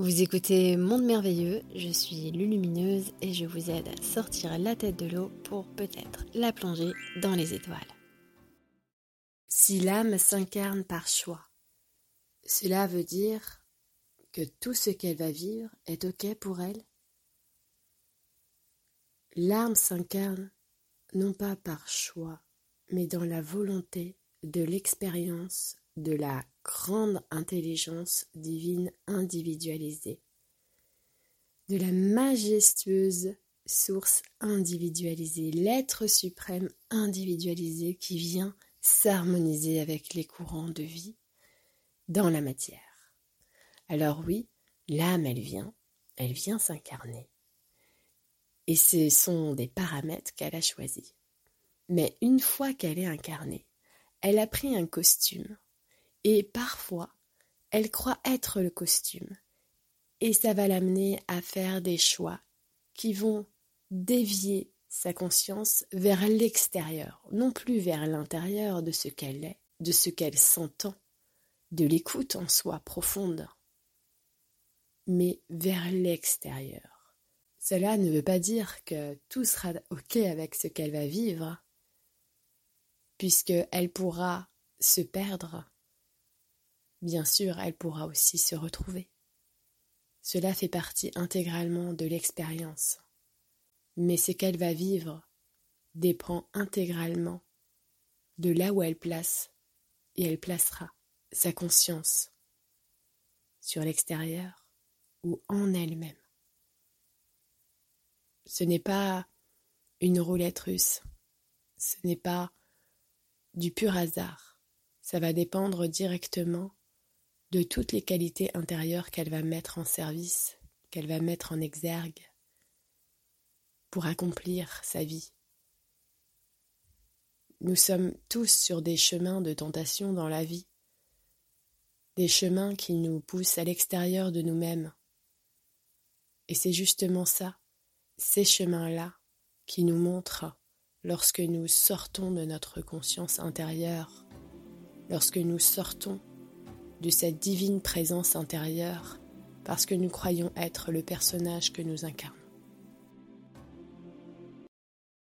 Vous écoutez Monde Merveilleux, je suis Lulumineuse et je vous aide à sortir la tête de l'eau pour peut-être la plonger dans les étoiles. Si l'âme s'incarne par choix, cela veut dire que tout ce qu'elle va vivre est OK pour elle L'âme s'incarne non pas par choix, mais dans la volonté de l'expérience de la grande intelligence divine individualisée, de la majestueuse source individualisée, l'être suprême individualisé qui vient s'harmoniser avec les courants de vie dans la matière. Alors oui, l'âme, elle vient, elle vient s'incarner. Et ce sont des paramètres qu'elle a choisis. Mais une fois qu'elle est incarnée, elle a pris un costume et parfois, elle croit être le costume. Et ça va l'amener à faire des choix qui vont dévier sa conscience vers l'extérieur, non plus vers l'intérieur de ce qu'elle est, de ce qu'elle s'entend, de l'écoute en soi profonde, mais vers l'extérieur. Cela ne veut pas dire que tout sera OK avec ce qu'elle va vivre, puisqu'elle pourra se perdre bien sûr, elle pourra aussi se retrouver. Cela fait partie intégralement de l'expérience. Mais ce qu'elle va vivre dépend intégralement de là où elle place et elle placera sa conscience sur l'extérieur ou en elle-même. Ce n'est pas une roulette russe, ce n'est pas du pur hasard, ça va dépendre directement de toutes les qualités intérieures qu'elle va mettre en service, qu'elle va mettre en exergue pour accomplir sa vie. Nous sommes tous sur des chemins de tentation dans la vie, des chemins qui nous poussent à l'extérieur de nous-mêmes. Et c'est justement ça, ces chemins-là, qui nous montrent lorsque nous sortons de notre conscience intérieure, lorsque nous sortons de cette divine présence intérieure parce que nous croyons être le personnage que nous incarnons.